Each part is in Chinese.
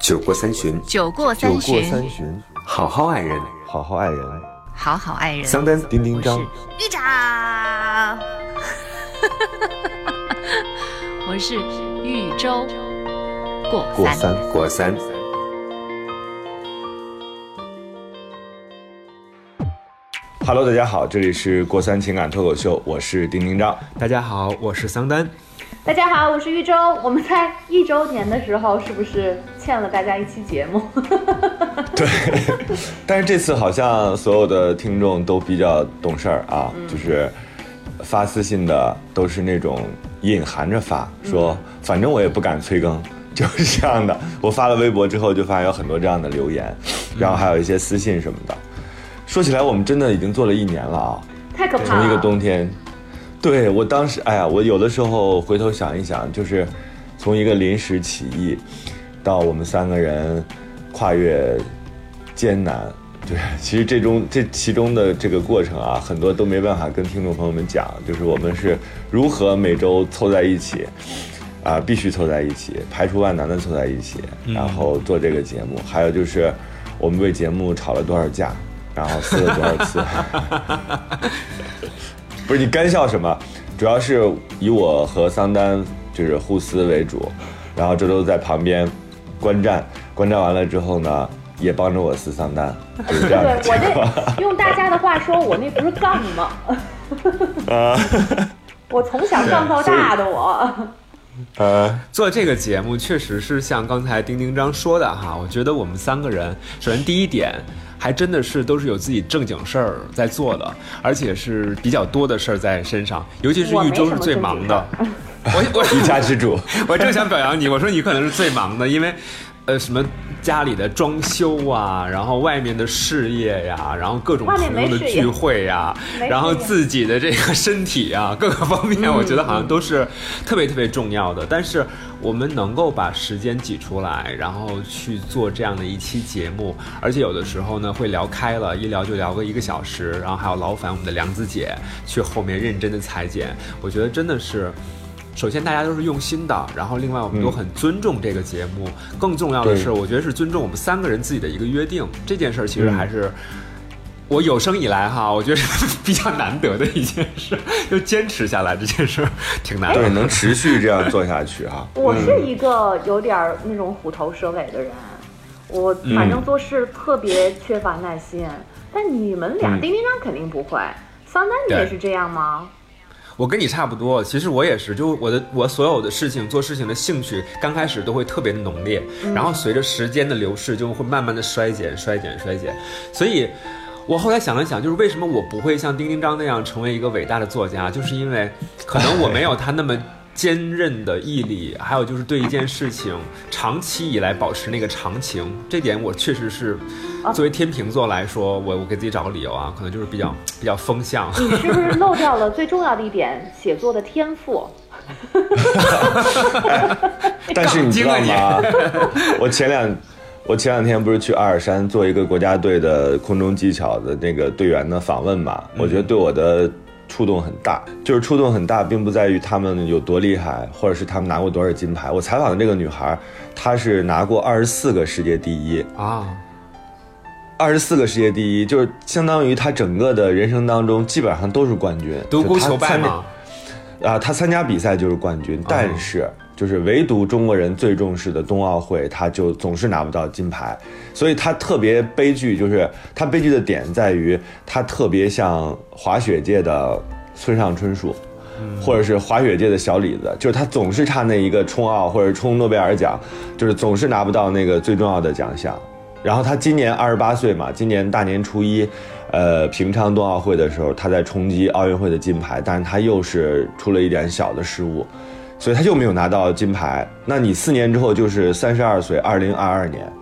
酒过三巡，酒过酒过三巡，好好爱人。好好爱人。好好爱人。桑丹，丁丁张，玉长，我是豫州过三。过三。过三。Hello，大家好，这里是过三情感脱口秀，我是丁丁张。大家好，我是桑丹。大家好，我是豫州。我们在一周年的时候，是不是欠了大家一期节目？对，但是这次好像所有的听众都比较懂事儿啊，就是发私信的都是那种隐含着发，说反正我也不敢催更，就是这样的。我发了微博之后，就发现有很多这样的留言，然后还有一些私信什么的。说起来，我们真的已经做了一年了啊。太可怕了！从一个冬天，对我当时，哎呀，我有的时候回头想一想，就是从一个临时起意，到我们三个人跨越艰难，对，其实这中这其中的这个过程啊，很多都没办法跟听众朋友们讲，就是我们是如何每周凑在一起。啊，必须凑在一起，排除万难的凑在一起，然后做这个节目。还有就是，我们为节目吵了多少架，然后撕了多少次。不是你干笑什么？主要是以我和桑丹就是互撕为主，然后周周在旁边观战，观战完了之后呢，也帮着我撕桑丹，就是这样的对。我这用大家的话说，我那不是杠吗？啊，我从小杠到大的我。呃，做这个节目确实是像刚才丁丁章说的哈，我觉得我们三个人，首先第一点，还真的是都是有自己正经事儿在做的，而且是比较多的事儿在身上，尤其是我没豫州是最忙的。我我 一家之主，我正想表扬你，我说你可能是最忙的，因为，呃，什么家里的装修啊，然后外面的事业呀，然后各种朋友的聚会呀没，然后自己的这个身体啊，各个方面，我觉得好像都是特别特别重要的。但是我们能够把时间挤出来，然后去做这样的一期节目，而且有的时候呢会聊开了，一聊就聊个一个小时，然后还要劳烦我们的梁子姐去后面认真的裁剪，我觉得真的是。首先，大家都是用心的，然后另外我们都很尊重这个节目。更重要的是，我觉得是尊重我们三个人自己的一个约定。这件事儿其实还是我有生以来哈，我觉得是比较难得的一件事，就坚持下来这件事儿挺难的对，能持续这样做下去哈。我是一个有点儿那种虎头蛇尾的人，我反正做事特别缺乏耐心。但你们俩，嗯丁丁张肯定不会，桑丹你也是这样吗？我跟你差不多，其实我也是，就我的我所有的事情做事情的兴趣，刚开始都会特别的浓烈，然后随着时间的流逝，就会慢慢的衰减、衰减、衰减。所以，我后来想了想，就是为什么我不会像丁丁张那样成为一个伟大的作家，就是因为可能我没有他那么。坚韧的毅力，还有就是对一件事情长期以来保持那个长情，这点我确实是，作为天秤座来说，我我给自己找个理由啊，可能就是比较 比较风向。你是不是漏掉了最重要的一点，写作的天赋？但是你知道吗？我前两我前两天不是去阿尔山做一个国家队的空中技巧的那个队员的访问嘛？我觉得对我的触动很大。就是触动很大，并不在于他们有多厉害，或者是他们拿过多少金牌。我采访的这个女孩，她是拿过二十四个世界第一，啊，二十四个世界第一，就是相当于她整个的人生当中基本上都是冠军，独孤求败嘛。啊，她参加比赛就是冠军，但是就是唯独中国人最重视的冬奥会，他就总是拿不到金牌，所以他特别悲剧。就是他悲剧的点在于，他特别像滑雪界的村上春树，或者是滑雪界的小李子，就是他总是差那一个冲奥或者冲诺贝尔奖，就是总是拿不到那个最重要的奖项。然后他今年二十八岁嘛，今年大年初一，呃，平昌冬奥会的时候，他在冲击奥运会的金牌，但是他又是出了一点小的失误，所以他就没有拿到金牌。那你四年之后就是三十二岁，二零二二年，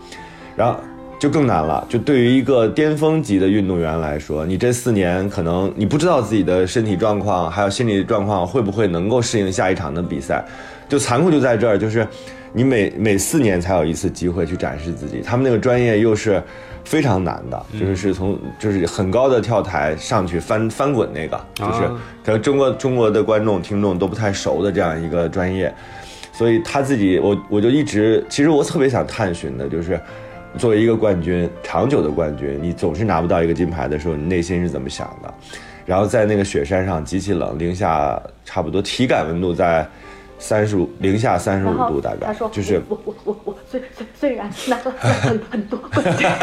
然后就更难了。就对于一个巅峰级的运动员来说，你这四年可能你不知道自己的身体状况还有心理状况会不会能够适应下一场的比赛，就残酷就在这儿，就是你每每四年才有一次机会去展示自己。他们那个专业又是非常难的，就是是从就是很高的跳台上去翻翻滚那个，就是可能中国中国的观众听众都不太熟的这样一个专业。所以他自己，我我就一直，其实我特别想探寻的，就是作为一个冠军，长久的冠军，你总是拿不到一个金牌的时候，你内心是怎么想的？然后在那个雪山上极其冷，零下差不多体感温度在三十五零下三十五度大概他说，就是我我我我虽虽虽然拿了很很多冠军，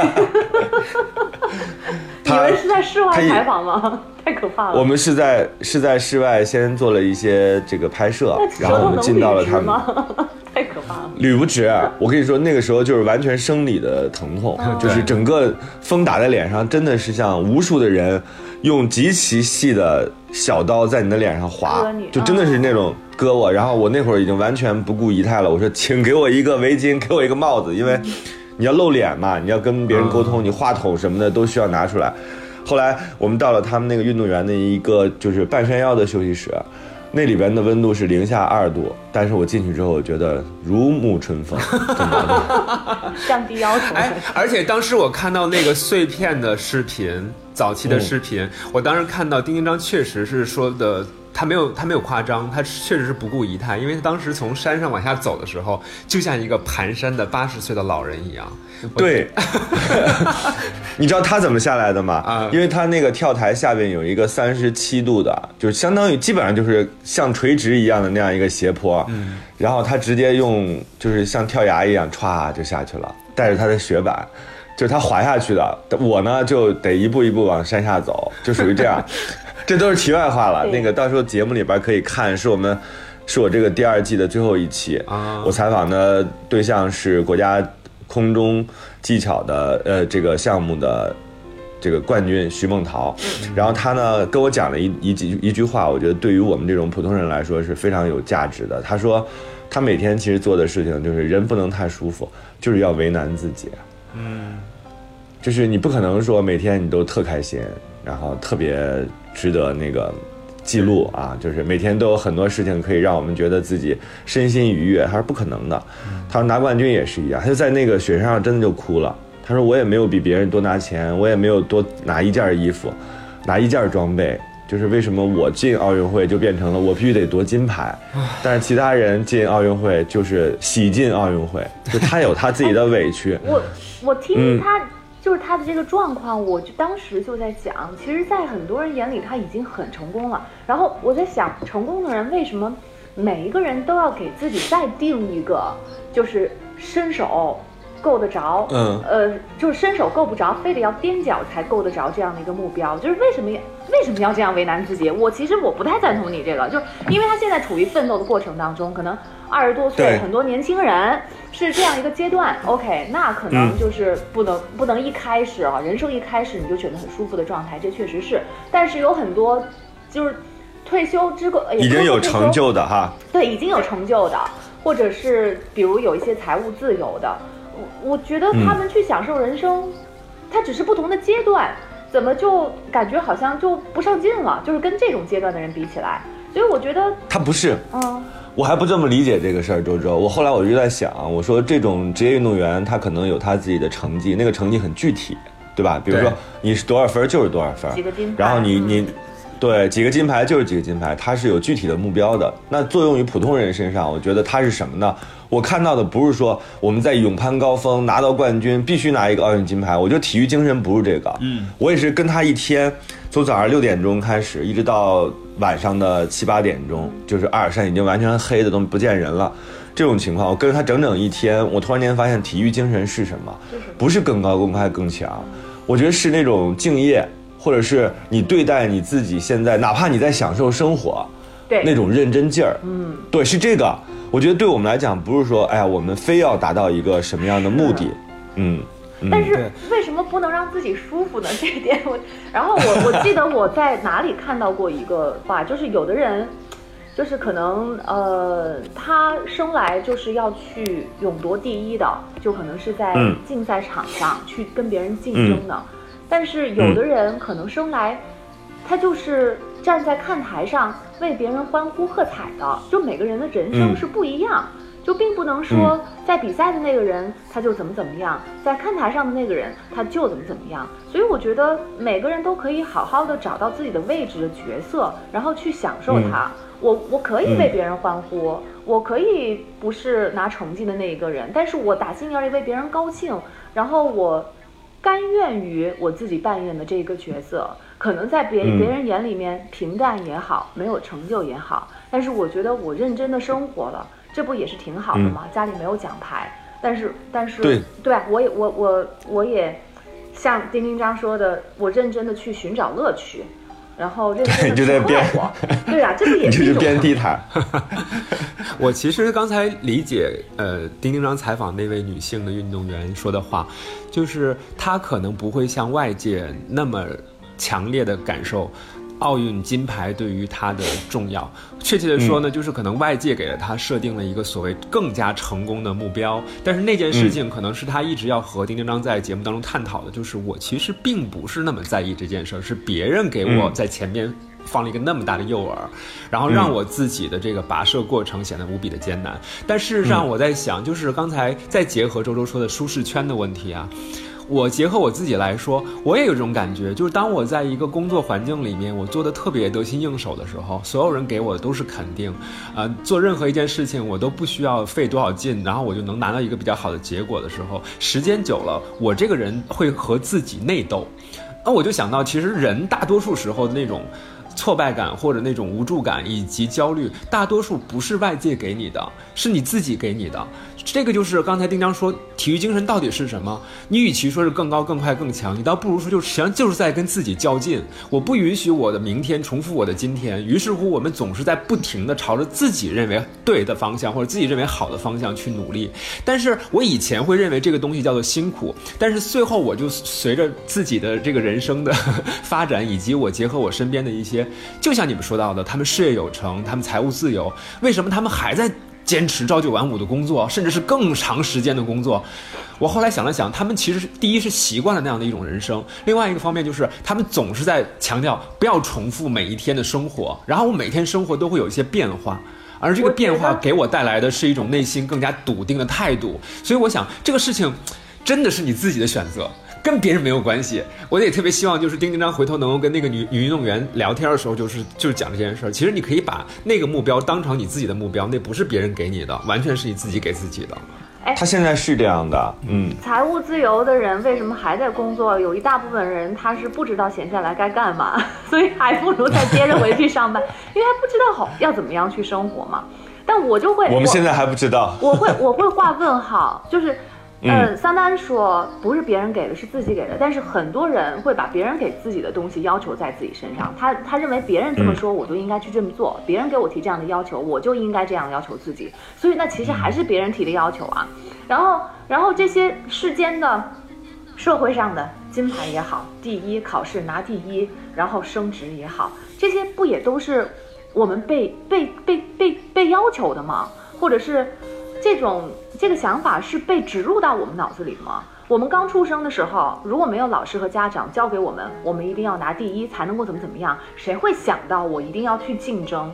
你他们是在室外采访吗？太可怕了。我们是在是在室外先做了一些这个拍摄然后我们进到了他们。吗？太可怕了。捋不直，我跟你说，那个时候就是完全生理的疼痛，就是整个风打在脸上，真的是像无数的人用极其细的小刀在你的脸上划就真的是那种割我。然后我那会儿已经完全不顾仪态了，我说请给我一个围巾，给我一个帽子，因为你要露脸嘛，你要跟别人沟通，你话筒什么的都需要拿出来。后来我们到了他们那个运动员的一个就是半山腰的休息室，那里边的温度是零下二度，但是我进去之后，我觉得如沐春风。降低要求。哎，而且当时我看到那个碎片的视频，早期的视频，我当时看到丁丁章确实是说的。他没有，他没有夸张，他确实是不顾仪态，因为他当时从山上往下走的时候，就像一个蹒跚的八十岁的老人一样。对，你知道他怎么下来的吗？啊因为他那个跳台下边有一个三十七度的，就是相当于基本上就是像垂直一样的那样一个斜坡，嗯，然后他直接用就是像跳崖一样歘就下去了，带着他的雪板。就是他滑下去的，我呢就得一步一步往山下走，就属于这样。这都是题外话了，那个到时候节目里边可以看，是我们是我这个第二季的最后一期啊我采访的对象是国家空中技巧的呃这个项目的这个冠军徐梦桃，然后他呢跟我讲了一一几一句话，我觉得对于我们这种普通人来说是非常有价值的。他说，他每天其实做的事情就是人不能太舒服，就是要为难自己。嗯，就是你不可能说每天你都特开心，然后特别值得那个记录啊，就是每天都有很多事情可以让我们觉得自己身心愉悦，他说不可能的。他说拿冠军也是一样，他就在那个雪山上真的就哭了。他说我也没有比别人多拿钱，我也没有多拿一件衣服，拿一件装备。就是为什么我进奥运会就变成了我必须得夺金牌，但是其他人进奥运会就是喜进奥运会，就他有他自己的委屈。我我听嗯他、就是他的这个状况，我就当时就在想，其实，在很多人眼里他已经很成功了。然后我在想，成功的人为什么每一个人都要给自己再定一个，就是伸手够得着，嗯。呃，就是伸手够不着，非得要踮脚才够得着这样的一个目标，就是为什么要为什么要这样为难自己？我其实我不太赞同你这个，就是因为他现在处于奋斗的过程当中，可能二十多岁，很多年轻人是这样一个阶段。OK，那可能嗯。就是不能、不能一开始啊，人生一开始你就选择很舒服的状态，这确实是。但是有很多就是退休之后也已经有成就的哈，对，已经有成就的，或者是比如有一些财务自由的，我我觉得他们去享受人生，它只是不同的阶段，怎么就感觉好像就不上进了？就是跟这种阶段的人比起来，所以我觉得，他不是，嗯，我还不这么理解这个事儿，周周。我后来我就在想，我说这种职业运动员，他可能有他自己的成绩，那个成绩很具体，对吧？比如说你是多少分就是多少分，几个金牌然后你嗯你。对，几个金牌就是几个金牌，它是有具体的目标的。那作用于普通人身上，我觉得它是什么呢？我看到的不是说我们在勇攀高峰拿到冠军必须拿一个奥运金牌，我觉得体育精神不是这个。嗯，我也是跟他一天，从早上六点钟开始，一直到晚上的七八点钟，就是阿尔山已经完全黑的都不见人了。这种情况，我跟着他整整一天，我突然间发现体育精神是什么？不是更高更快更强，我觉得是那种敬业，或者是你对待你自己现在，哪怕你在享受生活，对，那种认真劲儿，嗯，对，是这个。我觉得对我们来讲，不是说，哎呀，我们非要达到一个什么样的目的，嗯，嗯但是为什么不能让自己舒服呢？这一点我，然后我我记得我在哪里看到过一个话，就是有的人，就是可能呃，他生来就是要去勇夺第一的，就可能是在嗯。竞赛场上去跟别人竞争的，但是有的人可能生来。他就是站在看台上为别人欢呼喝彩的，就每个人的人生嗯是不一样，就并不能说在比赛的那个人他就怎么怎么样，在看台上的那个人他就怎么怎么样。所以我觉得每个人都可以好好的找到自己的位置的角色，然后去享受它。我我可以为别人欢呼，我可以不是拿成绩的那一个人，但是我打心眼里为别人高兴，然后我甘愿于我自己扮演的这个角色，可能在别嗯别人眼里面平淡也好，没有成就也好，但是我觉得我认真的生活了，这不也是挺好的吗？家里没有奖牌，但是但是对我也我我我也像丁丁章说的，我认真的去寻找乐趣，然后认真你就的去在编快活，对啊，这不 也你就是是一种吗编地毯。我其实刚才理解，呃，丁丁章采访那位女性的运动员说的话，就是她可能不会像外界那么强烈的感受。奥运金牌对于他的重要，确切的说呢，就是可能外界给了他设定了一个所谓更加成功的目标，但是那件事情可能是他一直要和丁丁章在节目当中探讨的，就是我其实并不是那么在意这件事儿，是别人给我嗯在前面放了一个那么大的诱饵，然后让我自己的这个跋涉过程显得无比的艰难。但事实上，我在想，就是刚才再结合周周说的舒适圈的问题啊。我结合我自己来说，我也有这种感觉，就是当我在一个工作环境里面，我做的特别得心应手的时候，所有人给我的都是肯定，啊、做任何一件事情我都不需要费多少劲，然后我就能拿到一个比较好的结果的时候，时间久了，我这个人会和自己内斗，那我就想到，其实人大多数时候的那种挫败感或者那种无助感以及焦虑，大多数不是外界给你的，是你自己给你的。这个就是刚才丁江说，体育精神到底是什么？你与其说是更高、更快、更强，你倒不如说，就实际上就是在跟自己较劲。我不允许我的明天重复我的今天，于是乎，我们总是在不停的朝着自己认为对的方向或者自己认为好的方向去努力。但是我以前会认为这个东西叫做辛苦，但是最后我就随着自己的这个人生的发展，以及我结合我身边的一些，就像你们说到的，他们事业有成，他们财务自由，为什么他们还在？坚持朝九晚五的工作，甚至是更长时间的工作。我后来想了想，他们其实第一是习惯了那样的一种人生，另外一个方面就是他们总是在强调不要重复每一天的生活，然后我每天生活都会有一些变化。而这个变化给我带来的是一种内心更加笃定的态度，所以我想这个事情真的是你自己的选择，跟别人没有关系。我也特别希望就是丁丁章回头能够跟那个女女运动员聊天的时候，就是就是讲这件事儿。其实你可以把那个目标当成你自己的目标，那不是别人给你的，完全是你自己给自己的。他现在是这样的，嗯，财务自由的人为什么还在工作？有一大部分人他是不知道闲下来该干嘛，所以还不如再接着回去上班，因为他不知道好要怎么样去生活嘛。但我就会，我们现在还不知道。我会我会画问号，就是，呃，嗯桑丹说不是别人给的，是自己给的，但是很多人会把别人给自己的东西要求在自己身上，他他认为别人这么说，我就应该去这么做，别人给我提这样的要求，我就应该这样要求自己，所以那其实还是别人提的要求啊。然后然后这些世间的。社会上的金牌也好，第一考试拿第一，然后升职也好，这些不也都是我们被被被被被要求的吗？或者是这种这个想法是被植入到我们脑子里的吗？我们刚出生的时候，如果没有老师和家长教给我们，我们一定要拿第一才能够怎么怎么样，谁会想到我一定要去竞争？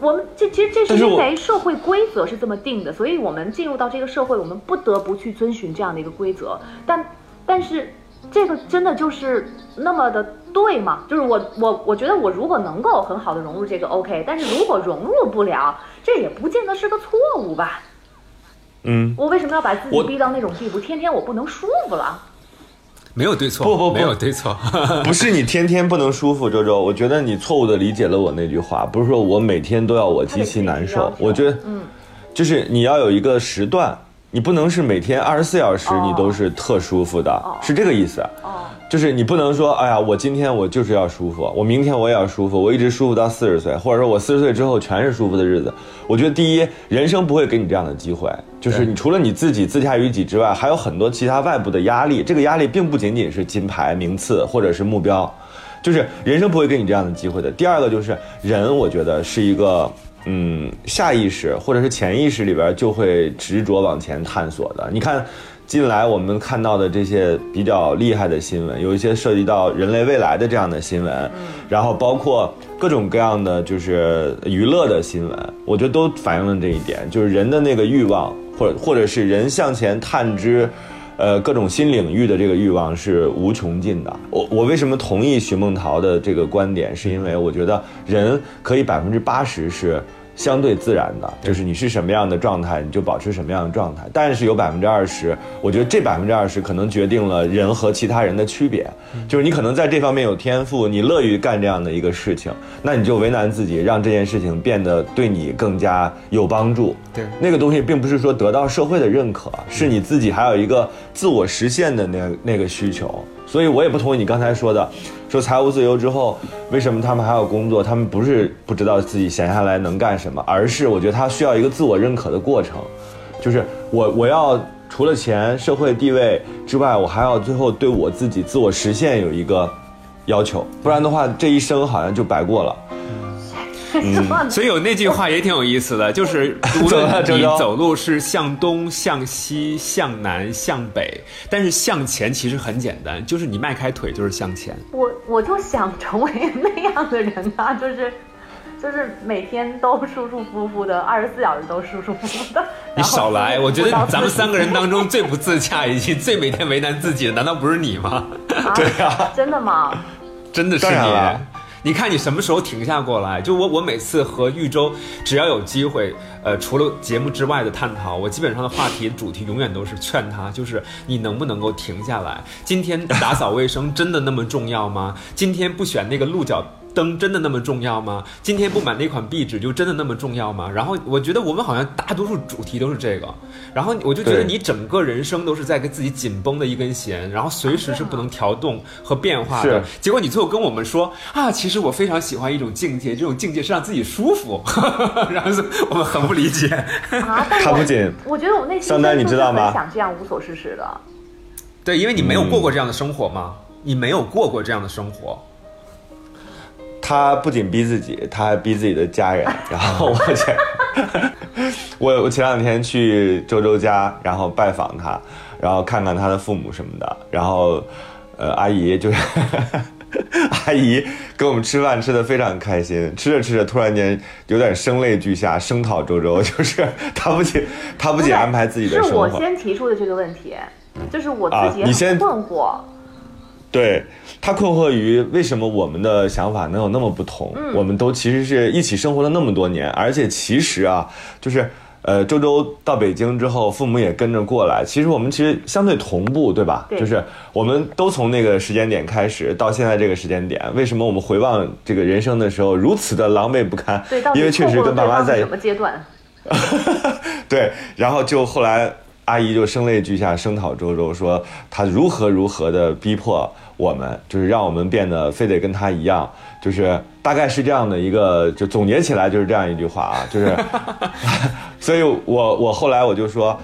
我们这其实这是因为社会规则是这么定的，所以我们进入到这个社会，我们不得不去遵循这样的一个规则。但但是这个真的就是那么的对吗？就是我我我觉得我如果能够很好的融入这个 OK，但是如果融入不了，这也不见得是个错误吧？嗯，我为什么要把自己逼到那种地步？天天我不能舒服了。没有对错，不不不没有对错。不是你天天不能舒服，周周，我觉得你错误的理解了我那句话，不是说我每天都要我极其难受，我觉得，嗯，就是你要有一个时段，你不能是每天二十四小时哦你都是特舒服的，哦是这个意思。哦，就是你不能说，哎呀，我今天我就是要舒服，我明天我也要舒服，我一直舒服到四十岁，或者说我四十岁之后全是舒服的日子。我觉得第一，人生不会给你这样的机会，就是你除了你自己自洽于己之外，还有很多其他外部的压力。这个压力并不仅仅是金牌、名次或者是目标，就是人生不会给你这样的机会的。第二个就是人，我觉得是一个。嗯，下意识或者是潜意识里边就会执着往前探索的。你看，近来我们看到的这些比较厉害的新闻，有一些涉及到人类未来的这样的新闻，然后包括各种各样的就是娱乐的新闻，我觉得都反映了这一点，就是人的那个欲望，或者或者是人向前探知。呃各种新领域的这个欲望是无穷尽的。我我为什么同意徐梦桃的这个观点？是因为我觉得人可以百分之八十是。相对自然的，就是你是什么样的状态，你就保持什么样的状态。但是有百分之二十，我觉得这百分之二十可能决定了人和其他人的区别。就是你可能在这方面有天赋，你乐于干这样的一个事情，那你就为难自己，让这件事情变得对你更加有帮助。对，那个东西并不是说得到社会的认可，是你自己还有一个自我实现的那那个需求。所以我也不同意你刚才说的，说财务自由之后，为什么他们还要工作？他们不是不知道自己闲下来能干什么，而是我觉得他需要一个自我认可的过程，就是我我要除了钱、社会地位之外，我还要最后对我自己自我实现有一个要求，不然的话，这一生好像就白过了。所以有那句话也挺有意思的，就是无论你走路是向东、向西、向南、向北，但是向前其实很简单，就是你迈开腿就是向前。我我就想成为那样的人啊，就是就是每天都舒舒服服的，二十四小时都舒舒服服的。你少来，我觉得咱们三个人当中最不自洽以及最每天为难自己的，难道不是你吗？对呀，真的吗？真的是你。你看你什么时候停下过来？就我，我每次和玉州，只要有机会，呃，除了节目之外的探讨，我基本上的话题主题永远都是劝他，就是你能不能够停下来？今天打扫卫生真的那么重要吗？今天不选那个鹿角。灯真的那么重要吗？今天不买那款壁纸就真的那么重要吗？然后我觉得我们好像大多数主题都是这个，然后我就觉得你整个人生都是在跟自己紧绷的一根弦，然后随时是不能调动和变化的。结果你最后跟我们说啊，其实我非常喜欢一种境界，这种境界是让自己舒服，然后我们很不理解。啊，他不仅我觉得我内心桑丹你知道吗？想这样无所事事的。对，因为你没有过过这样的生活吗？你没有过过这样的生活。他不仅逼自己，他还逼自己的家人。然后我前，我 我前两天去周周家，然后拜访他，然后看看他的父母什么的。然后，呃，阿姨就是 阿姨跟我们吃饭，吃的非常开心。吃着吃着，突然间有点声泪俱下，声讨周周。就是他不仅他不仅安排自己的生活，是我先提出的这个问题，就是我自己很困惑。对他困惑于为什么我们的想法能有那么不同？我们都其实是一起生活了那么多年，而且其实啊，就是呃，周周到北京之后，父母也跟着过来。其实我们其实相对同步，对吧？就是我们都从那个时间点开始到现在这个时间点，为什么我们回望这个人生的时候如此的狼狈不堪？对，因为确实跟爸妈在什么阶段？对，然后就后来。阿姨就声泪俱下声讨周周，说他如何如何的逼迫我们，就是让我们变得非得跟他一样，就是大概是这样的一个，就总结起来就是这样一句话啊，就是，所以我我后来我就说，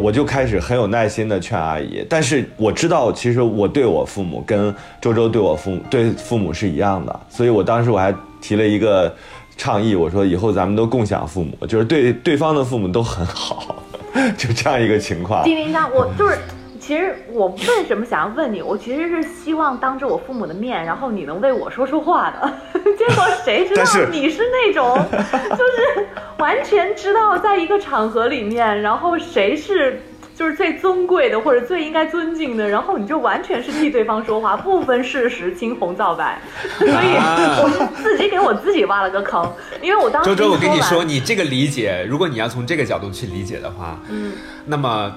我就开始很有耐心的劝阿姨，但是我知道其实我对我父母跟周周对我父母对父母是一样的，所以我当时我还提了一个倡议，我说以后咱们都共享父母，就是对对方的父母都很好。就这样一个情况，丁丁章，我就是，其实我为什么想要问你，我其实是希望当着我父母的面，然后你能为我说说话的。结 果谁知道你是那种，就是完全知道在一个场合里面，然后谁是就是最尊贵的或者最应该尊敬的，然后你就完全是替对方说话，不分事实，青红皂白。所以我就自己给我自己挖了个坑。因为我当时周周，我跟你说，你这个理解，如果你要从这个角度去理解的话，嗯，那么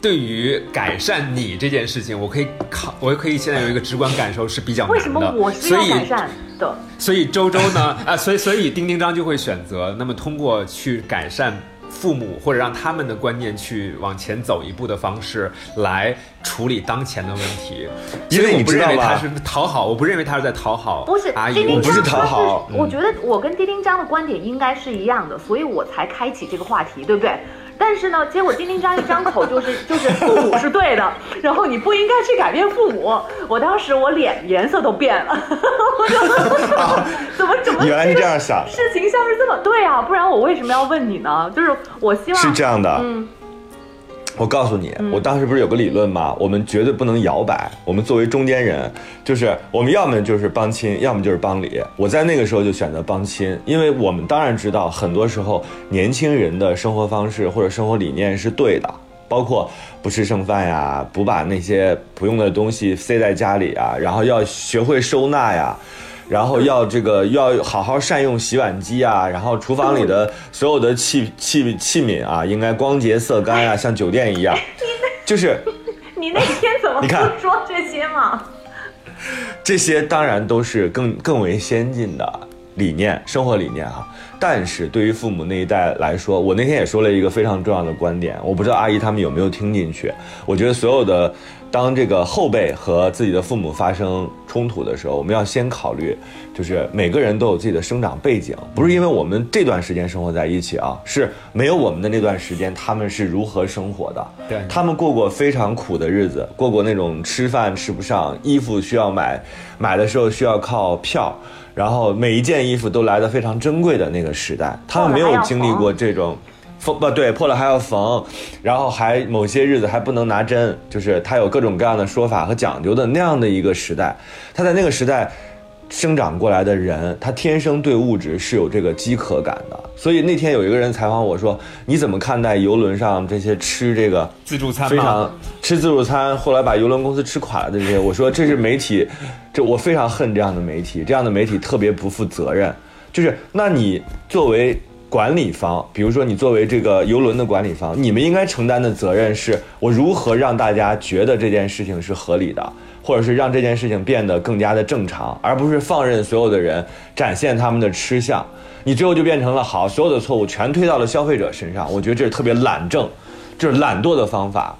对于改善你这件事情，我可以考，我可以现在有一个直观感受是比较难的。为什么我是要改善的？所以周周呢，啊，所以所以丁丁章就会选择，那么通过去改善。父母或者让他们的观念去往前走一步的方式来处理当前的问题，因为我不认为他是讨好，我不认为他是在讨好。不是阿姨，我不是讨好。我觉得我跟丁丁章的观点应该是一样的，所以我才开启这个话题，对不对？但是呢，结果丁丁张一张口就是 就是父母是对的，然后你不应该去改变父母。我当时我脸颜色都变了，我就 怎么怎么原来是这样想，事情像是这么对啊，不然我为什么要问你呢？就是我希望是这样的，嗯。我告诉你，我当时不是有个理论吗？我们绝对不能摇摆。我们作为中间人，就是我们要么就是帮亲，要么就是帮理。我在那个时候就选择帮亲，因为我们当然知道，很多时候年轻人的生活方式或者生活理念是对的。包括不吃剩饭呀，不把那些不用的东西塞在家里啊，然后要学会收纳呀。然后要这个要好好善用洗碗机啊，然后厨房里的所有的器器器皿啊，应该光洁色干啊，像酒店一样。就是你那天怎么 不说这些嘛？这些当然都是更更为先进的理念、生活理念啊。但是对于父母那一代来说，我那天也说了一个非常重要的观点，我不知道阿姨他们有没有听进去。我觉得所有的当这个后辈和自己的父母发生冲突的时候，我们要先考虑，就是每个人都有自己的生长背景，不是因为我们这段时间生活在一起啊，是没有我们的那段时间，他们是如何生活的。对他们过过非常苦的日子，过过那种吃饭吃不上，衣服需要买，买的时候需要靠票，然后每一件衣服都来的非常珍贵的那个时代，他们没有经历过这种。缝不对，破了还要缝，然后还某些日子还不能拿针，就是他有各种各样的说法和讲究的那样的一个时代。他在那个时代生长过来的人，他天生对物质是有这个饥渴感的。所以那天有一个人采访我说：“你怎么看待游轮上这些吃这个自助餐非常吃自助餐，后来把游轮公司吃垮了的这些，我说这是媒体，这我非常恨这样的媒体，这样的媒体特别不负责任。就是，那你作为管理方，比如说你作为这个游轮的管理方，你们应该承担的责任是我如何让大家觉得这件事情是合理的，或者是让这件事情变得更加的正常，而不是放任所有的人展现他们的吃相。你最后就变成了好，所有的错误全推到了消费者身上。我觉得这是特别懒政，这是懒惰的方法。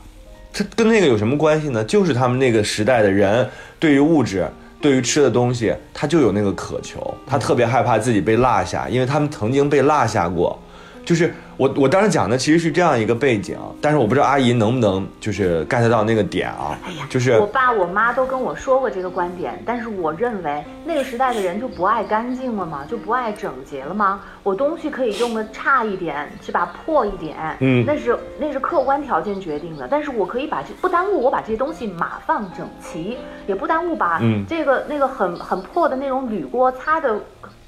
这跟那个有什么关系呢？就是他们那个时代的人对于物质、对于吃的东西，他就有那个渴求，他特别害怕自己被落下，因为他们曾经被落下过。就是我我当时讲的其实是这样一个背景，但是我不知道阿姨能不能就是 get 到那个点啊，就是我爸我妈都跟我说过这个观点，但是我认为那个时代的人就不爱干净了吗？就不爱整洁了吗？我东西可以用的差一点，是吧？破一点，嗯那是那是客观条件决定的，但是我可以把这不耽误我把这些东西码放整齐，也不耽误把嗯这个那个很很破的那种铝锅擦的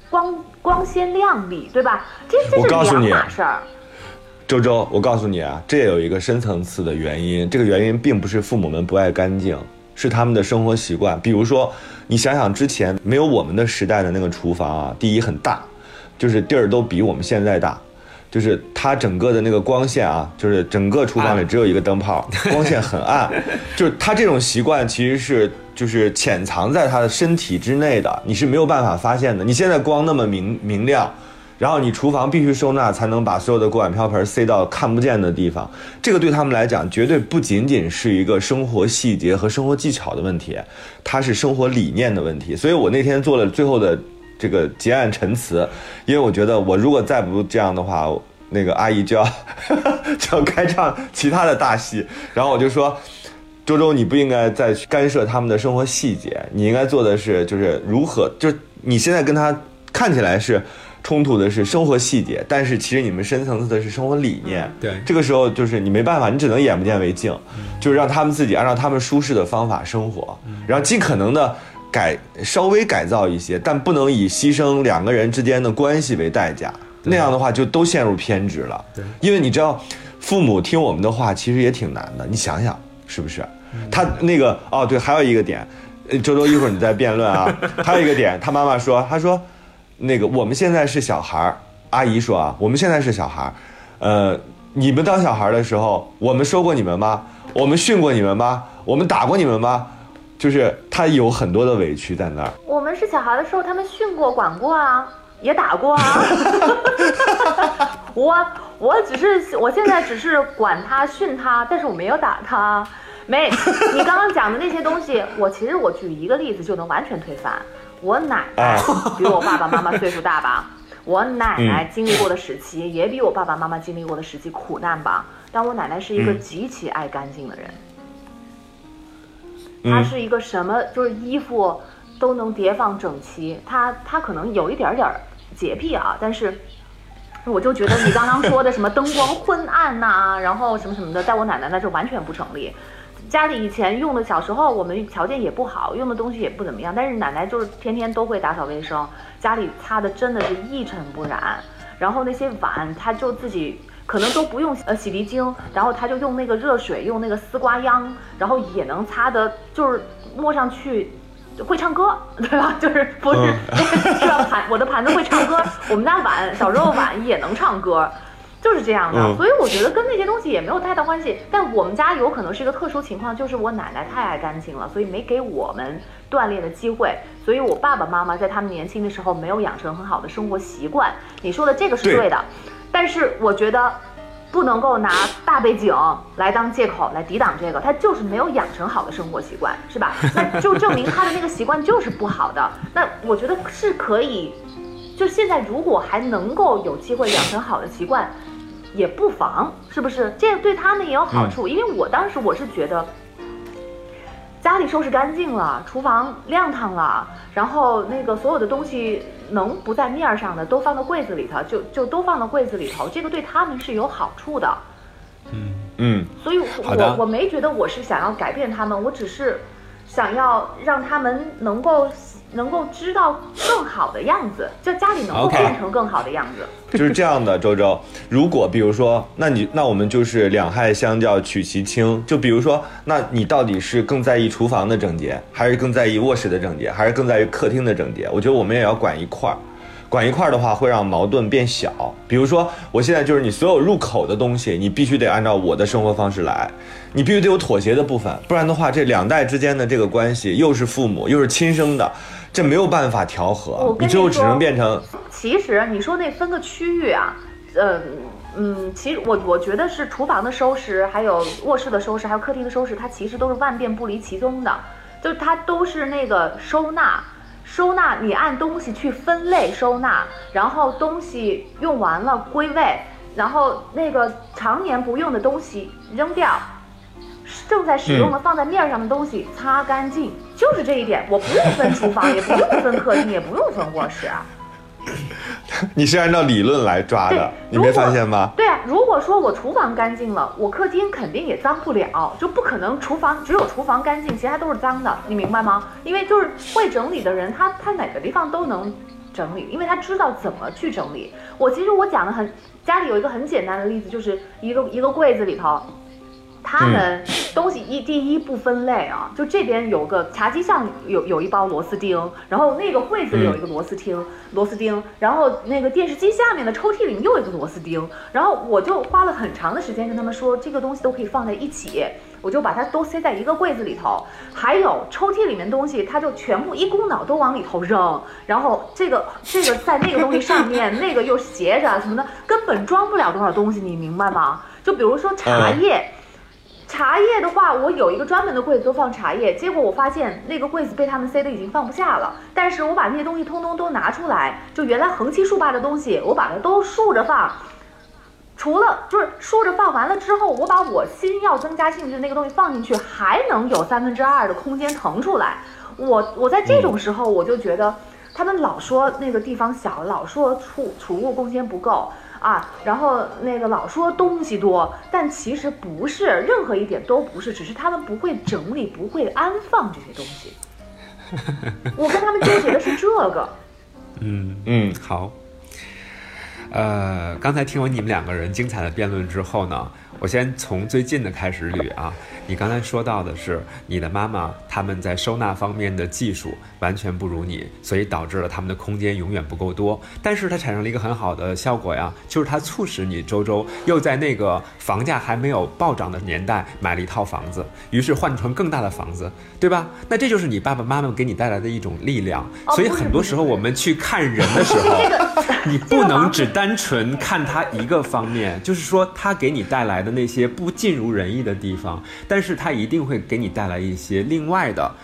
光光鲜亮丽，对吧？这这是两码事儿。周周，我告诉你啊，这也有一个深层次的原因。这个原因并不是父母们不爱干净，是他们的生活习惯。比如说，你想想之前没有我们的时代的那个厨房啊，第一很大，就是地儿都比我们现在大，就是它整个的那个光线啊，就是整个厨房里只有一个灯泡，光线很暗。就是他这种习惯其实是就是潜藏在他的身体之内的，你是没有办法发现的。你现在光那么明明亮。然后你厨房必须收纳，才能把所有的锅碗瓢盆塞到看不见的地方。这个对他们来讲，绝对不仅仅是一个生活细节和生活技巧的问题，它是生活理念的问题。所以我那天做了最后的这个结案陈词，因为我觉得我如果再不这样的话，那个阿姨就要 就要开唱其他的大戏。然后我就说。周周，你不应该再去干涉他们的生活细节，你应该做的是，就是如何，就是你现在跟他看起来是冲突的是生活细节，但是其实你们深层次的是生活理念。对这个时候就是你没办法，你只能眼不见为净，就是让他们自己按照他们舒适的方法生活，然后尽可能的改稍微改造一些，但不能以牺牲两个人之间的关系为代价，那样的话就都陷入偏执了。对因为你知道，父母听我们的话其实也挺难的，你想想是不是？他那个哦，对，还有一个点，呃周周一会儿你再辩论啊。还有一个点，他妈妈说，他说，那个我们现在是小孩儿，阿姨说啊，我们现在是小孩儿，呃，你们当小孩儿的时候，我们说过你们吗？我们训过你们吗？我们打过你们吗？就是他有很多的委屈在那儿。我们是小孩的时候，他们训过、管过啊，也打过啊。我我只是我现在只是管他、训他，但是我没有打他。没，你刚刚讲的那些东西，我其实我举一个例子就能完全推翻。我奶奶哎比我爸爸妈妈岁数大吧，我奶奶经历过的时期也比我爸爸妈妈经历过的时期苦难吧。但我奶奶是一个嗯极其爱干净的人。他嗯是一个什么，就是衣服都能叠放整齐。她她可能有一点点洁癖啊，但是我就觉得你刚刚说的什么灯光昏暗呐、然后什么什么的，在我奶奶那就完全不成立。家里以前用的，小时候我们条件也不好，用的东西也不怎么样，但是奶奶就是天天都会打扫卫生，家里擦的真的是一尘不染。然后那些碗，她就自己可能都不用呃洗涤精，然后她就用那个热水，用那个丝瓜秧，然后也能擦的，就是摸上去会唱歌，对吧？就是不是、是吧？盘我的盘子会唱歌，我们家碗小时候碗也能唱歌。就是这样的，嗯所以我觉得跟那些东西也没有太大关系。但我们家有可能是一个特殊情况，就是我奶奶太爱干净了，所以没给我们锻炼的机会。所以我爸爸妈妈在他们年轻的时候没有养成很好的生活习惯。你说的这个是对对的，但是我觉得不能够拿大背景来当借口来抵挡这个，他就是没有养成好的生活习惯，是吧？那就证明他的那个习惯就是不好的。那我觉得是可以，就现在如果还能够有机会养成好的习惯，也不妨，是不是？这对他们也有好处，因为我当时我是觉得。家里收拾干净了，厨房亮堂了，然后那个所有的东西能不在面儿上的都放到柜子里头，就就都放到柜子里头，这个对他们是有好处的。嗯嗯，所以我我没觉得我是想要改变他们，我只是想要让他们能够能够知道更好的样子，就家里能够变成更好的样子。就是这样的，周周。如果比如说，那你那我们就是两害相较取其轻。就比如说，那你到底是更在意厨房的整洁，还是更在意卧室的整洁，还是更在意客厅的整洁？我觉得我们也要管一块儿。管一块儿的话，会让矛盾变小。比如说，我现在就是你所有入口的东西，你必须得按照我的生活方式来，你必须得有妥协的部分，不然的话，这两代之间的这个关系又是父母又是亲生的，这没有办法调我和，跟你你最后只能说变成其实你说那分个区域啊，呃，嗯，其实我我觉得是厨房的收拾，还有卧室的收拾，还有客厅的收拾，它其实都是万变不离其宗的，就是它都是那个收纳。收纳，你按东西去分类收纳，然后东西用完了归位，然后那个常年不用的东西扔掉，正在使用的放在面儿上的东西擦干净，就是这一点。我不用分厨房，也不用分客厅，也不用分卧室啊。你是按照理论来抓的，你没发现吗？对啊，如果说我厨房干净了，我客厅肯定也脏不了，就不可能厨房只有厨房干净，其他都是脏的，你明白吗？因为就是会整理的人，他他哪个地方都能整理，因为他知道怎么去整理。我其实我讲的很，家里有一个很简单的例子，就是一个一个柜子里头。他们东西一第一不分类啊，就这边有个茶几上有有一包螺丝钉，然后那个柜子里有一个螺丝钉，螺丝钉，然后那个电视机下面的抽屉里面又有一个螺丝钉，然后我就花了很长的时间跟他们说，这个东西都可以放在一起，我就把它都塞在一个柜子里头，还有抽屉里面东西，它就全部一股脑都往里头扔，然后这个这个在那个东西上面，那个又斜着啊什么的，根本装不了多少东西，你明白吗？就比如说茶叶。茶叶的话，我有一个专门的柜子都放茶叶，结果我发现那个柜子被他们塞的已经放不下了。但是我把那些东西通通都拿出来，就原来横七竖八的东西，我把它都竖着放。除了就是竖着放完了之后，我把我新要增加兴致的那个东西放进去，还能有三分之二的空间腾出来。我我在这种时候，我就觉得他们老说那个地方小，老说储储物空间不够。啊，然后那个老说东西多，但其实不是，任何一点都不是，只是他们不会整理，不会安放这些东西。我跟他们纠结的是这个。嗯嗯，好。呃，刚才听完你们两个人精彩的辩论之后呢，我先从最近的开始捋啊。你刚才说到的是你的妈妈他们在收纳方面的技术完全不如你，所以导致了他们的空间永远不够多。但是它产生了一个很好的效果呀，就是它促使你周周又在那个房价还没有暴涨的年代买了一套房子，于是换成更大的房子，对吧？那这就是你爸爸妈妈给你带来的一种力量。所以很多时候我们去看人的时候，你不能只单纯看他一个方面，就是说他给你带来的那些不尽如人意的地方，但但是他一定会给你带来一些另外的，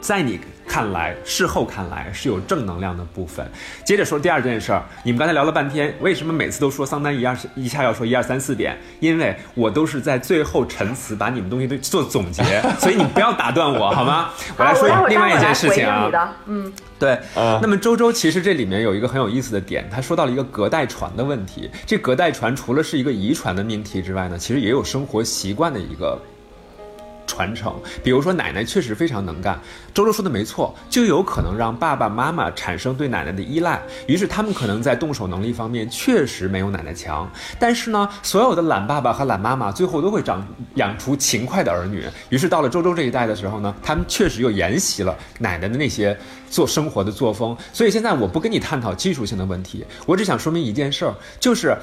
在你看来，事后看来是有正能量的部分。接着说第二件事儿，你们刚才聊了半天，为什么每次都说桑丹一二一下要说一二三四点？因为我都是在最后陈词把你们东西都做总结，所以你不要打断我好吗？我来说另外一件事情啊嗯，对，啊那么周周其实这里面有一个很有意思的点，他说到了一个隔代传的问题。这隔代传除了是一个遗传的命题之外呢，其实也有生活习惯的一个传承。比如说奶奶确实非常能干，周周说的没错，就有可能让爸爸妈妈产生对奶奶的依赖，于是他们可能在动手能力方面确实没有奶奶强。但是呢，所有的懒爸爸和懒妈妈最后都会长养出勤快的儿女。于是到了周周这一代的时候呢，他们确实又沿袭了奶奶的那些做生活的作风。所以现在我不跟你探讨技术性的问题，我只想说明一件事儿，就是。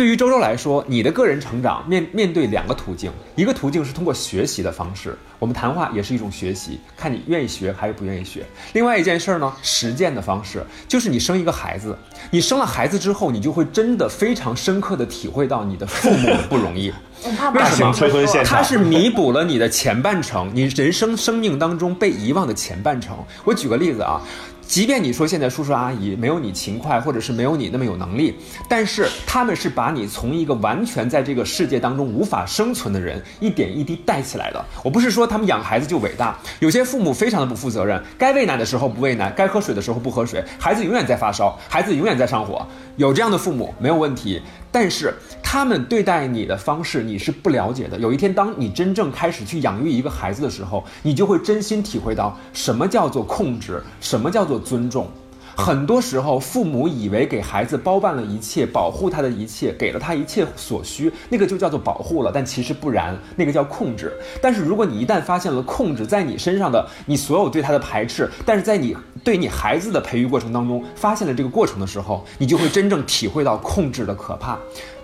对于周周来说，你的个人成长面面对两个途径，一个途径是通过学习的方式，我们谈话也是一种学习，看你愿意学还是不愿意学。另外一件事儿呢，实践的方式就是你生一个孩子，你生了孩子之后，你就会真的非常深刻的体会到你的父母的不容易。为什么大型催婚现场，它是弥补了你的前半程，你人生生命当中被遗忘的前半程。我举个例子啊。即便你说现在叔叔阿姨没有你勤快，或者是没有你那么有能力，但是他们是把你从一个完全在这个世界当中无法生存的人，一点一滴带起来的。我不是说他们养孩子就伟大，有些父母非常的不负责任，该喂奶的时候不喂奶，该喝水的时候不喝水，孩子永远在发烧，孩子永远在上火，有这样的父母没有问题。但是他们对待你的方式你是不了解的。有一天，当你真正开始去养育一个孩子的时候，你就会真心体会到什么叫做控制，什么叫做尊重。很多时候，父母以为给孩子包办了一切，保护他的一切，给了他一切所需，那个就叫做保护了。但其实不然，那个叫控制。但是如果你一旦发现了控制在你身上的，你所有对他的排斥，但是在你对你孩子的培育过程当中发现了这个过程的时候，你就会真正体会到控制的可怕。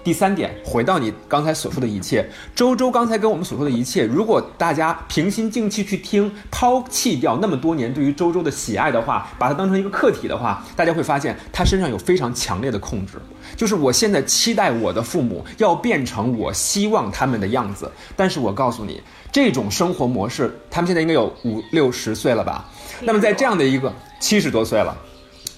第三点，回到你刚才所说的一切，周周刚才跟我们所说的一切，如果大家平心静气去听，抛弃掉那么多年对于周周的喜爱的话，把它当成一个客体的话，大家会发现他身上有非常强烈的控制，就是我现在期待我的父母要变成我希望他们的样子，但是我告诉你，这种生活模式，他们现在应该有五六十岁了吧？那么在这样的一个七十多岁了。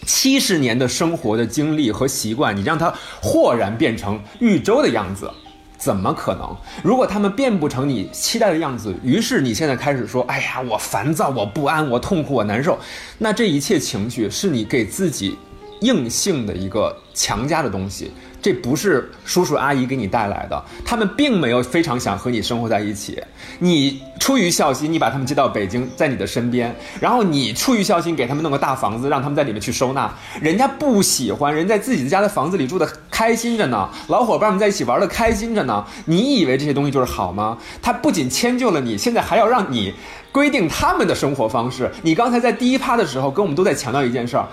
七十年的生活的经历和习惯，你让他豁然变成豫州的样子，怎么可能？如果他们变不成你期待的样子，于是你现在开始说：“哎呀，我烦躁，我不安，我痛苦，我难受。”那这一切情绪是你给自己硬性的一个强加的东西。这不是叔叔阿姨给你带来的，他们并没有非常想和你生活在一起。你出于孝心，你把他们接到北京，在你的身边，然后你出于孝心给他们弄个大房子，让他们在里面去收纳。人家不喜欢，人在自己的家的房子里住的开心着呢，老伙伴们在一起玩的开心着呢。你以为这些东西就是好吗？他不仅迁就了你，现在还要让你规定他们的生活方式。你刚才在第一趴的时候跟我们都在强调一件事儿。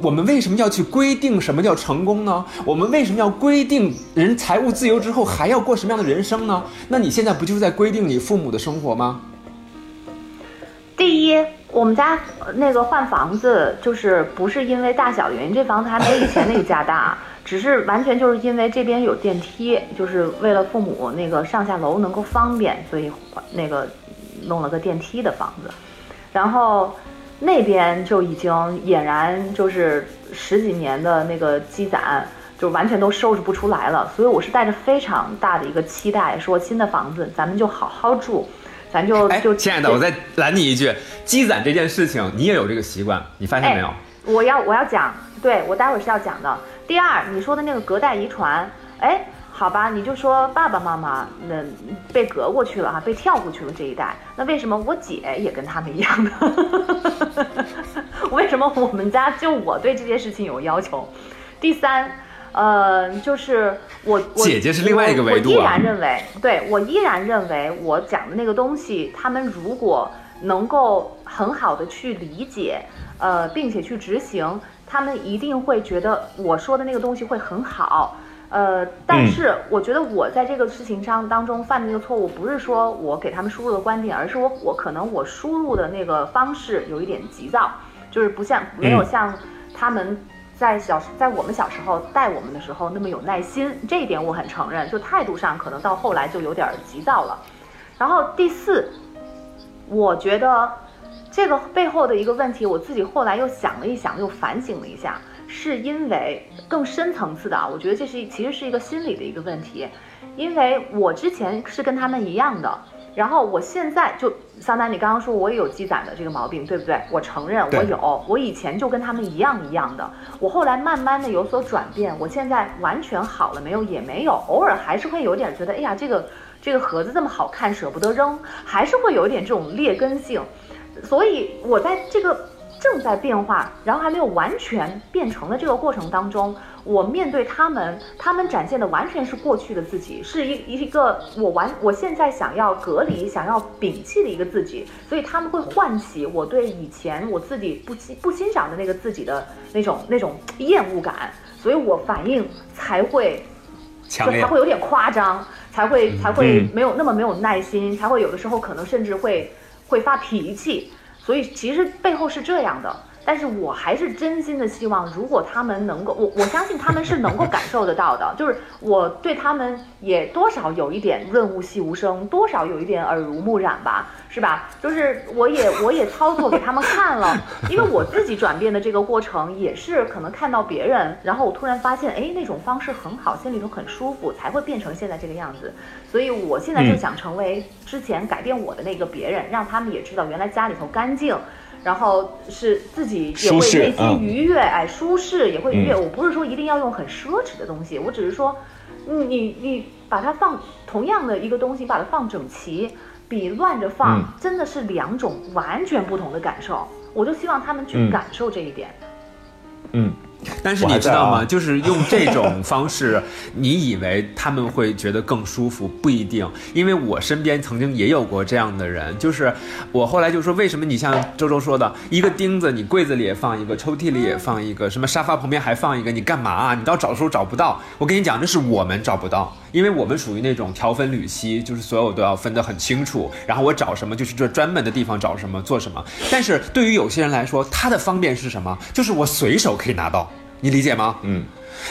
我们为什么要去规定什么叫成功呢？我们为什么要规定人财务自由之后还要过什么样的人生呢？那你现在不就是在规定你父母的生活吗？第一，我们家呃那个换房子，就是不是因为大小的原因，这房子还没以前那个家大，只是完全就是因为这边有电梯，就是为了父母那个上下楼能够方便，所以那个弄了个电梯的房子，然后。那边就已经俨然就是十几年的那个积攒，就完全都收拾不出来了。所以我是带着非常大的一个期待，说新的房子咱们就好好住，咱就哎就，亲爱的，我再拦你一句，积攒这件事情你也有这个习惯，你发现没有？哎我要我要讲，对我待会儿是要讲的。第二，你说的那个隔代遗传，哎，好吧，你就说爸爸妈妈那被隔过去了哈，被跳过去了这一代，那为什么我姐也跟他们一样呢？为什么我们家就我对这件事情有要求？第三，呃，就是我我姐姐是另外一个维度啊我我依然认为，对我依然认为我讲的那个东西，他们如果能够很好的去理解，呃，并且去执行，他们一定会觉得我说的那个东西会很好。呃，但是我觉得我在这个事情上当中犯的那个错误，不是说我给他们输入的观点，而是我我可能我输入的那个方式有一点急躁，就是不像没有像他们在小在我们小时候带我们的时候那么有耐心，这一点我很承认，就态度上可能到后来就有点急躁了。然后第四，我觉得这个背后的一个问题，我自己后来又想了一想，又反省了一下，是因为更深层次的啊，我觉得这是其实是一个心理的一个问题，因为我之前是跟他们一样的，然后我现在就桑丹，你刚刚说我也有积攒的这个毛病，对不对？我承认我有，我以前就跟他们一样一样的，我后来慢慢的有所转变，我现在完全好了没有？也没有，偶尔还是会有点觉得，哎呀，这个。这这个盒子这么好看，舍不得扔，还是会有一点这种劣根性。所以我在这个正在变化，然后还没有完全变成的这个过程当中，我面对他们，他们展现的完全是过去的自己，是一一个我完我现在想要隔离、想要摒弃的一个自己，所以他们会唤起我对以前我自己不欣不欣赏的那个自己的那种那种厌恶感，所以我反应才会强烈就才会有点夸张，才会才会嗯没有那么没有耐心，才会有的时候可能甚至会会发脾气。所以其实背后是这样的，但是我还是真心的希望，如果他们能够，我我相信他们是能够感受得到的，就是我对他们也多少有一点润物细无声，多少有一点耳濡目染吧，是吧？就是我也我也操作给他们看了，因为我自己转变的这个过程也是可能看到别人，然后我突然发现，哎，那种方式很好，心里头很舒服，才会变成现在这个样子。所以我现在就嗯想成为之前改变我的那个别人，让他们也知道原来家里头干净，然后是自己也会内心嗯愉悦，哎，舒适也会愉悦。嗯我不是说一定要用很奢侈的东西，我只是说，你你你把它放同样的一个东西，把它放整齐，比乱着放、嗯真的是两种完全不同的感受。我就希望他们去嗯感受这一点。嗯，但是你知道吗？啊就是用这种方式，你以为他们会觉得更舒服？不一定，因为我身边曾经也有过这样的人。就是我后来就说，为什么你像周周说的，一个钉子，你柜子里也放一个，抽屉里也放一个，什么沙发旁边还放一个，你干嘛啊？你到找的时候找不到。我跟你讲，这是我们找不到，因为我们属于那种条分缕析，就是所有都要分得很清楚。然后我找什么就去这专门的地方找什么做什么。但是对于有些人来说，他的方便是什么？就是我随手可以拿到。你理解吗？嗯，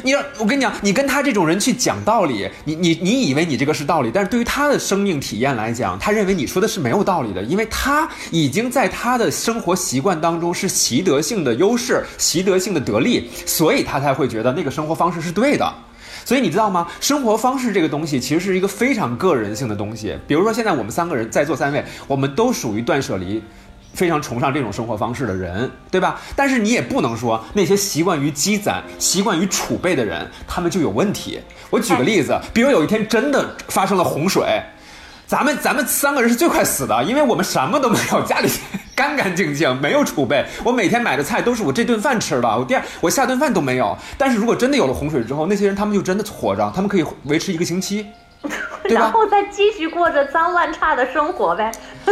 你让我跟你讲，你跟他这种人去讲道理，你你你以为你这个是道理，但是对于他的生命体验来讲，他认为你说的是没有道理的，因为他已经在他的生活习惯当中是习得性的优势、习得性的得利，所以他才会觉得那个生活方式是对的。所以你知道吗？生活方式这个东西其实是一个非常个人性的东西。比如说，现在我们三个人在座三位，我们都属于断舍离。非常崇尚这种生活方式的人，对吧？但是你也不能说那些习惯于积攒、习惯于储备的人，他们就有问题。我举个例子，比如有一天真的发生了洪水，咱们咱们三个人是最快死的，因为我们什么都没有，家里干干净净，没有储备。我每天买的菜都是我这顿饭吃的，我第二我下顿饭都没有。但是如果真的有了洪水之后，那些人他们就真的活着，他们可以维持一个星期。然后再继续过着脏乱差的生活呗。不，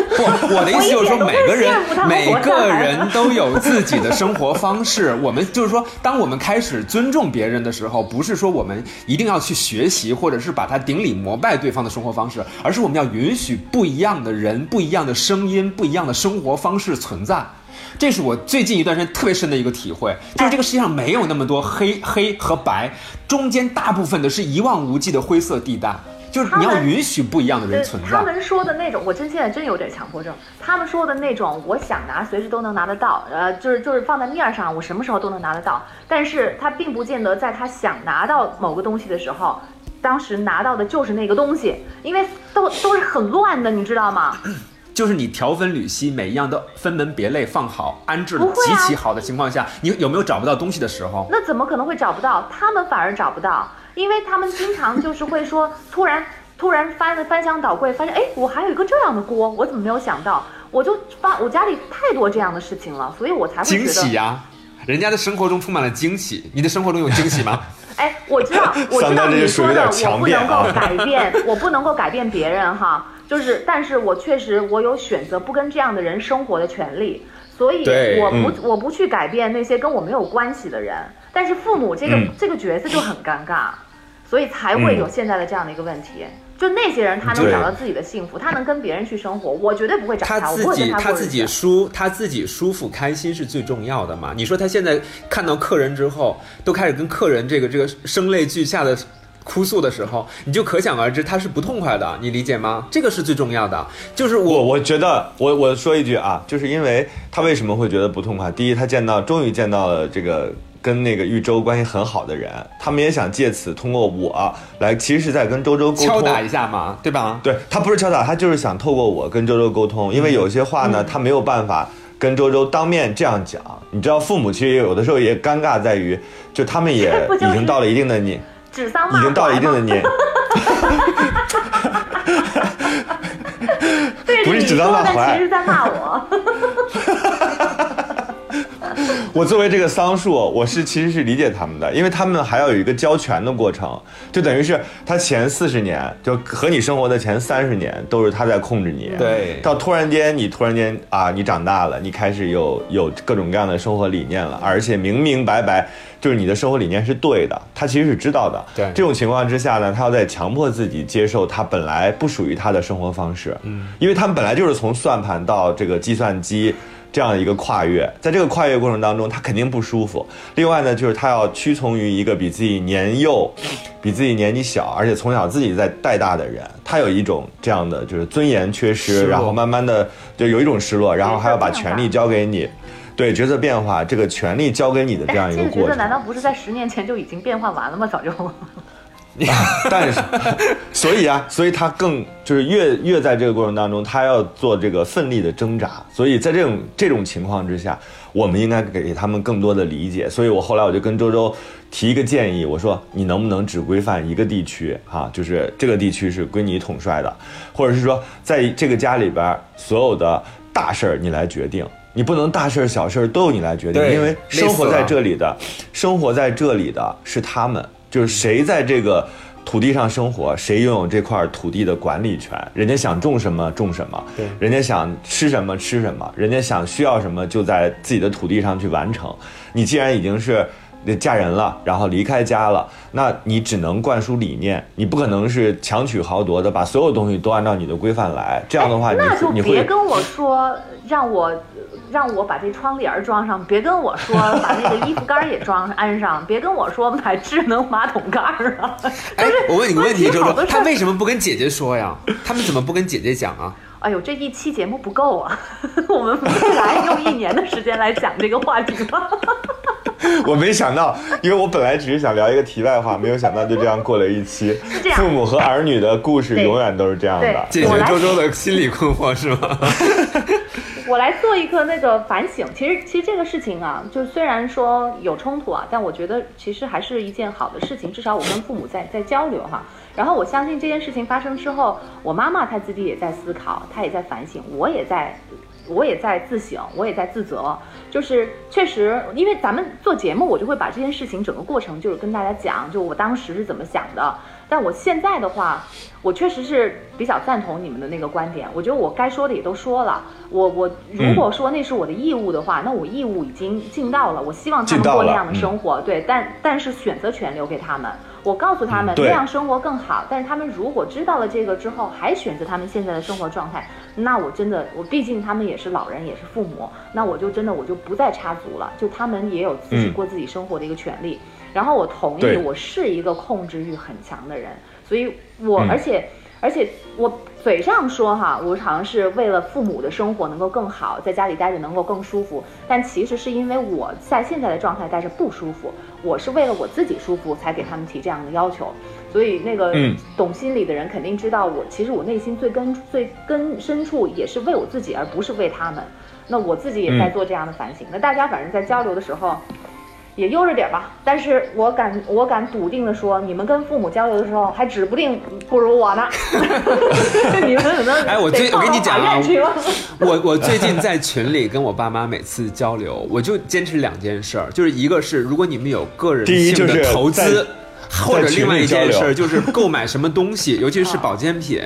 我的意思就是说，每个人每个人都有自己的生活方式。我们就是说，当我们开始尊重别人的时候，不是说我们一定要去学习，或者是把他顶礼膜拜对方的生活方式，而是我们要允许不一样的人、不一样的声音、不一样的生活方式存在。这是我最近一段时间特别深的一个体会，就是这个世界上没有那么多黑黑和白，中间大部分的是一望无际的灰色地带，就是你要允许不一样的人存在。他们说的那种，我真现在真有点强迫症。他们说的那种，我想拿随时都能拿得到，呃，就是就是放在面上，我什么时候都能拿得到。但是他并不见得在他想拿到某个东西的时候，当时拿到的就是那个东西，因为都都是很乱的，你知道吗？就是你条分缕析，每一样都分门别类放好，安置极其好的情况下，你有没有找不到东西的时候？那怎么可能会找不到？他们反而找不到，因为他们经常就是会说，突然突然翻翻箱倒柜，发现哎，我还有一个这样的锅，我怎么没有想到？我就发我家里太多这样的事情了，所以我才会觉惊喜呀、人家的生活中充满了惊喜，你的生活中有惊喜吗？哎，我知道，我知道 你说的，点强我不能够改变，我不能够改变别人哈。就是，但是我确实我有选择不跟这样的人生活的权利，所以我不、嗯我不去改变那些跟我没有关系的人。但是父母这个、嗯这个角色就很尴尬，所以才会有嗯现在的这样的一个问题。就那些人，他能找到自己的幸福，他能跟别人去生活，我绝对不会找他他，自己他他自己。舒他自己舒服开心是最重要的嘛？你说他现在看到客人之后，都开始跟客人这个这个声泪俱下的哭诉的时候，你就可想而知他是不痛快的，你理解吗？这个是最重要的。就是我我我觉得，我我说一句啊，就是因为他为什么会觉得不痛快？第一，他见到终于见到了这个跟那个豫州关系很好的人，他们也想借此通过我来，其实是在跟周周沟通。敲打一下嘛，对吧？对他不是敲打，他就是想透过我跟周周沟通，因为有些话呢，他没有办法跟周周当面这样讲。你知道，父母其实有的时候也尴尬在于，就他们也 已经到了一定的年，指桑已经到了一定的年。对 不是指桑骂槐其实在骂我。我作为这个桑树，我是其实是理解他们的，因为他们还要有一个交权的过程，就等于是他前四十年，就和你生活的前三十年都是他在控制你。对到突然间你突然间啊，你长大了，你开始有有各种各样的生活理念了，而且明明白白就是你的生活理念是对的，他其实是知道的。对这种情况之下呢，他要在强迫自己接受他本来不属于他的生活方式。嗯，因为他们本来就是从算盘到这个计算机。这样一个跨越，在这个跨越过程当中，他肯定不舒服。另外呢，就是他要屈从于一个比自己年幼、比自己年纪小，而且从小自己在带大的人，他有一种这样的就是尊严缺失，然后慢慢的就有一种失落，然后还要把权力交给你，对角色变化，这个权力交给你的这样一个过程。色难道不是在十年前就已经变化完了吗？早就。但是，所以啊，所以他更就是越越在这个过程当中，他要做这个奋力的挣扎。所以在这种这种情况之下，我们应该给他们更多的理解。所以我后来我就跟周周提一个建议，我说你能不能只规范一个地区啊？就是这个地区是归你统帅的，或者是说在这个家里边所有的大事儿你来决定。你不能大事儿小事儿都由你来决定，因为生活在这里的，生活在这里的是他们，就是谁在这个土地上生活，谁拥有这块土地的管理权。人家想种什么种什么，对人家想吃什么吃什么，人家想需要什么就在自己的土地上去完成。你既然已经是嫁人了，然后离开家了，那你只能灌输理念，你不可能是强取豪夺的把所有东西都按照你的规范来。这样的话，你那就你会别跟我说让我让我把这窗帘装上，别跟我说把那个衣服杆也装安上，别跟我说买智能马桶盖儿啊。哎，我问你个问题，周周，他为什么不跟姐姐说呀？他们怎么不跟姐姐讲啊？哎呦，这一期节目不够啊，我们未来用一年的时间来讲这个话题吗。我没想到，因为我本来只是想聊一个题外话，没有想到就这样过了一期这。样父母和儿女的故事永远都是这样的。解决周周的心理困惑是吗？我来做一个那个反省。其实，其实这个事情啊，就虽然说有冲突啊，但我觉得其实还是一件好的事情。至少我跟父母在在交流哈。然后我相信这件事情发生之后，我妈妈她自己也在思考，她也在反省，我也在，我也在自省，我也在自责。就是确实，因为咱们做节目，我就会把这件事情整个过程就是跟大家讲，就我当时是怎么想的。但我现在的话，我确实是比较赞同你们的那个观点。我觉得我该说的也都说了。我我如果说那是我的义务的话，那我义务已经尽到了。我希望他们过那样的生活，对，但但是选择权留给他们。我告诉他们那样生活更好，但是他们如果知道了这个之后，还选择他们现在的生活状态，那我真的，我毕竟他们也是老人，也是父母，那我就真的我就不再插足了，就他们也有自己嗯过自己生活的一个权利。然后我同意，我是一个控制欲很强的人，所以我、嗯而且而且我嘴上说哈，我好像是为了父母的生活能够更好，在家里待着能够更舒服，但其实是因为我在现在的状态待着不舒服，我是为了我自己舒服才给他们提这样的要求。所以那个嗯懂心理的人肯定知道我，其实我内心最根最根深处也是为我自己，而不是为他们。那我自己也在嗯做这样的反省。那大家反正在交流的时候。也悠着点吧，但是我敢，我敢笃定的说，你们跟父母交流的时候，还指不定不如我呢。你们可能哎我最得我跟你讲啊我我最近在群里跟我爸妈每次交流，我就坚持两件事儿，就是一个是如果你们有个人性第一就是的投资，或者另外一件事儿就是购买什么东西，尤其是啊保健品。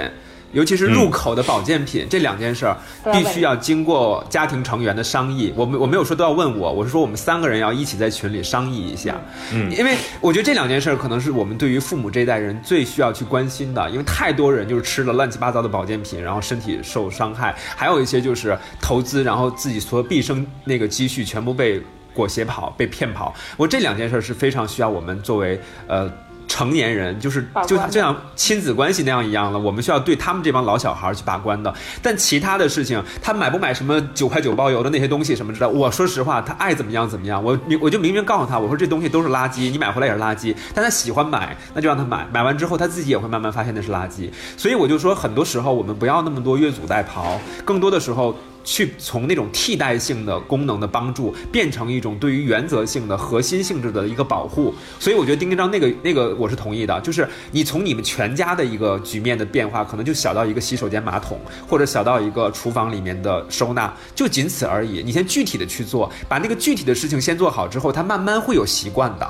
尤其是入口的保健品，这两件事儿必须要经过家庭成员的商议。我们我没有说都要问我，我是说我们三个人要一起在群里商议一下。嗯因为我觉得这两件事儿可能是我们对于父母这一代人最需要去关心的，因为太多人就是吃了乱七八糟的保健品，然后身体受伤害；还有一些就是投资，然后自己所有毕生那个积蓄全部被裹挟跑、被骗跑。我这两件事儿是非常需要我们作为呃。成年人就是就就像亲子关系那样一样了，我们需要对他们这帮老小孩儿去把关的。但其他的事情，他买不买什么九块九包邮的那些东西什么之类的，我说实话，他爱怎么样怎么样。我明我就明明告诉他，我说这东西都是垃圾，你买回来也是垃圾。但他喜欢买，那就让他买。买完之后，他自己也会慢慢发现那是垃圾。所以我就说，很多时候我们不要那么多越俎代庖，更多的时候。去从那种替代性的功能的帮助，变成一种对于原则性的核心性质的一个保护。所以我觉得丁丁章那个那个我是同意的，就是你从你们全家的一个局面的变化，可能就小到一个洗手间马桶，或者小到一个厨房里面的收纳，就仅此而已。你先具体的去做，把那个具体的事情先做好之后，它慢慢会有习惯的。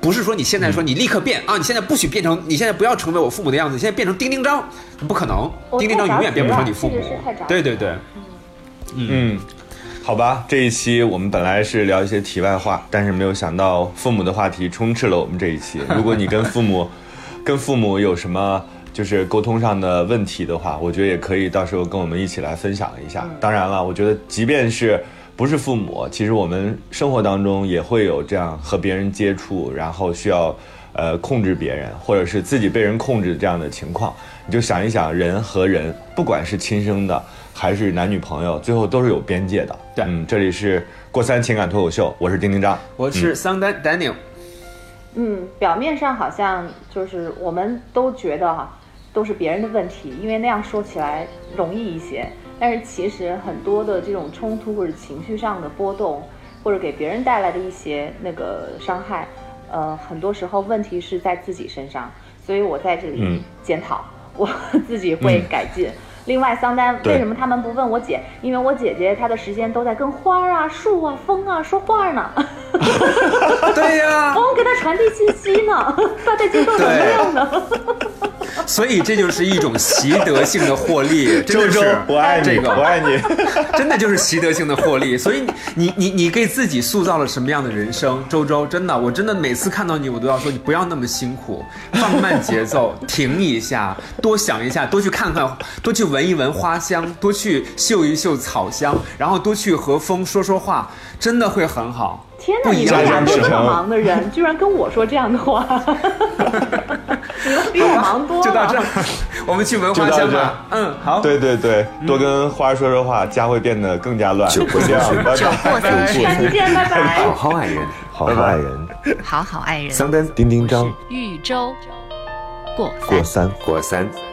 不是说你现在说你立刻变啊，你现在不许变成，你现在不要成为我父母的样子，你现在变成丁丁章，不可能，我丁丁章永远变不成你父母对对对，嗯，好吧，这一期我们本来是聊一些题外话，但是没有想到父母的话题充斥了我们这一期。如果你跟父母，跟父母有什么就是沟通上的问题的话，我觉得也可以到时候跟我们一起来分享一下。当然了，我觉得即便是不是父母，其实我们生活当中也会有这样和别人接触，然后需要呃控制别人，或者是自己被人控制这样的情况。你就想一想，人和人，不管是亲生的还是男女朋友，最后都是有边界的。对嗯，这里是过三情感脱口秀，我是丁丁张。我是桑丹 Daniel，嗯，表面上好像就是我们都觉得哈、都是别人的问题，因为那样说起来容易一些。但是其实很多的这种冲突或者情绪上的波动，或者给别人带来的一些那个伤害，呃，很多时候问题是在自己身上。所以我在这里嗯检讨，我自己会改进。另外，桑丹为什么他们不问我姐？因为我姐姐她的时间都在跟花儿啊、树啊、风啊说话呢。对呀、我给她传递信息呢，她在接受能量呢。所以这就是一种习得性的获利，真周周的是，我爱你，这个我爱你。真的就是习得性的获利，所以你你你给自己塑造了什么样的人生？周周，真的，我真的每次看到你，我都要说你不要那么辛苦，放慢节奏，停一下，多想一下，多去看看，多去闻一闻花香，多去嗅一嗅草香，然后多去和风说说话，真的会很好。天哪，不一样你们俩都这么忙的人，居然跟我说这样的话，你们比我忙多了。就到这儿，我们去闻花香吧。嗯，好。对对对，多跟花儿说说话，家会变得更加乱。就这样，拜酒拜。过三巡，下期见，拜拜。好好爱人，好好爱人，好好爱人。桑丹丁丁张豫州过三过三。过三。